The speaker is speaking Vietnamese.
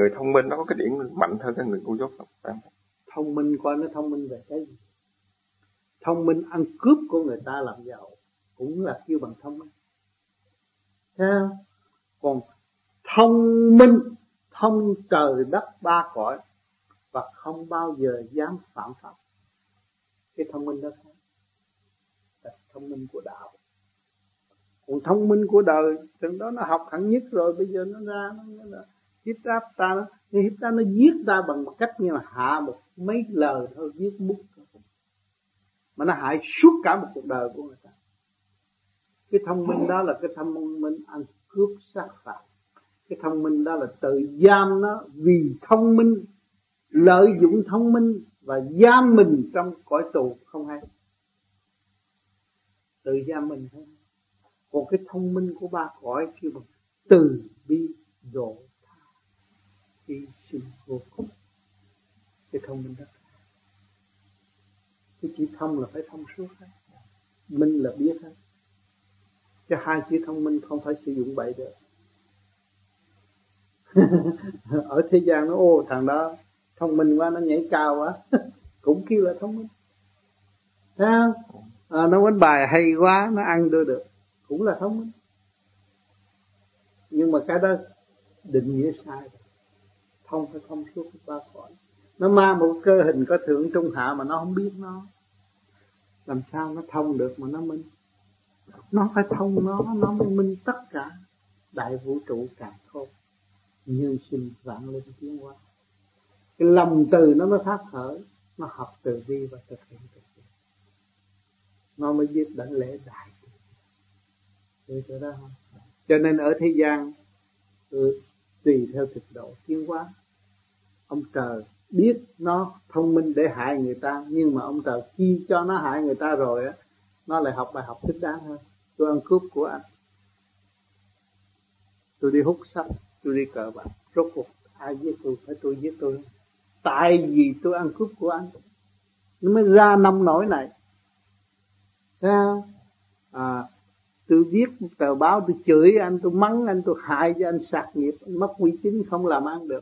người thông minh nó có cái điểm mạnh hơn cái người ngu dốt không? Thông minh coi nó thông minh về cái gì? Thông minh ăn cướp của người ta làm giàu cũng là kêu bằng thông minh. Thấy còn thông minh thông trời đất ba cõi và không bao giờ dám phạm pháp. Cái thông minh đó là thông minh của đạo. Còn thông minh của đời từ đó nó học hẳn nhất rồi bây giờ nó ra nó, nó, nó hiếp áp ta nó hiếp ta nó giết ta bằng một cách như là hạ một mấy lời thôi, giết bút mà nó hại suốt cả một cuộc đời của người ta. Cái thông minh đó là cái thông minh ăn cướp sát phạt. Cái thông minh đó là tự giam nó vì thông minh, lợi dụng thông minh và giam mình trong cõi tù không hay. Tự giam mình thôi. Còn cái thông minh của ba cõi kêu bằng từ bi độ cái sự sinh vô khúc cái thông minh đó. Cái chữ thông là phải thông suốt hết minh là biết hết chứ hai chữ thông minh không phải sử dụng bậy được. Ở thế gian nó ô thằng đó thông minh quá nó nhảy cao quá. Cũng kêu là thông minh. Thấy không? À, nó quánh bài hay quá nó ăn đưa được. Cũng là thông minh. Nhưng mà cái đó định nghĩa sai thông phải thông suốt ba cõi. Nó mang một cơ hình có thượng trung hạ mà nó không biết nó. Làm sao nó thông được mà nó minh? Nó phải thông nó nó mới minh tất cả. Đại vũ trụ càng khôn nhân sinh vạn linh tiến hóa. Cái lòng từ nó mới phát khởi nó học từ bi và thực hiện từ bi. Nó mới biết đảnh lễ đại từ chỗ đó không? Cho nên ở thế gian ừ, tùy theo thực độ tiến hóa. Ông trời biết nó thông minh để hại người ta, nhưng mà ông trời khi cho nó hại người ta rồi á, nó lại học bài học thích đáng hơn. Tôi ăn cướp của anh. Tôi đi hút sách, tôi đi cờ bạc. Rốt cuộc, ai giết tôi phải tôi giết tôi. Tại vì tôi ăn cướp của anh. Nó mới ra năm nỗi này. Thấy không à tôi viết tờ báo, tôi chửi anh, tôi mắng anh, tôi hại cho anh sạc nghiệp. Anh mất uy tín không làm ăn được.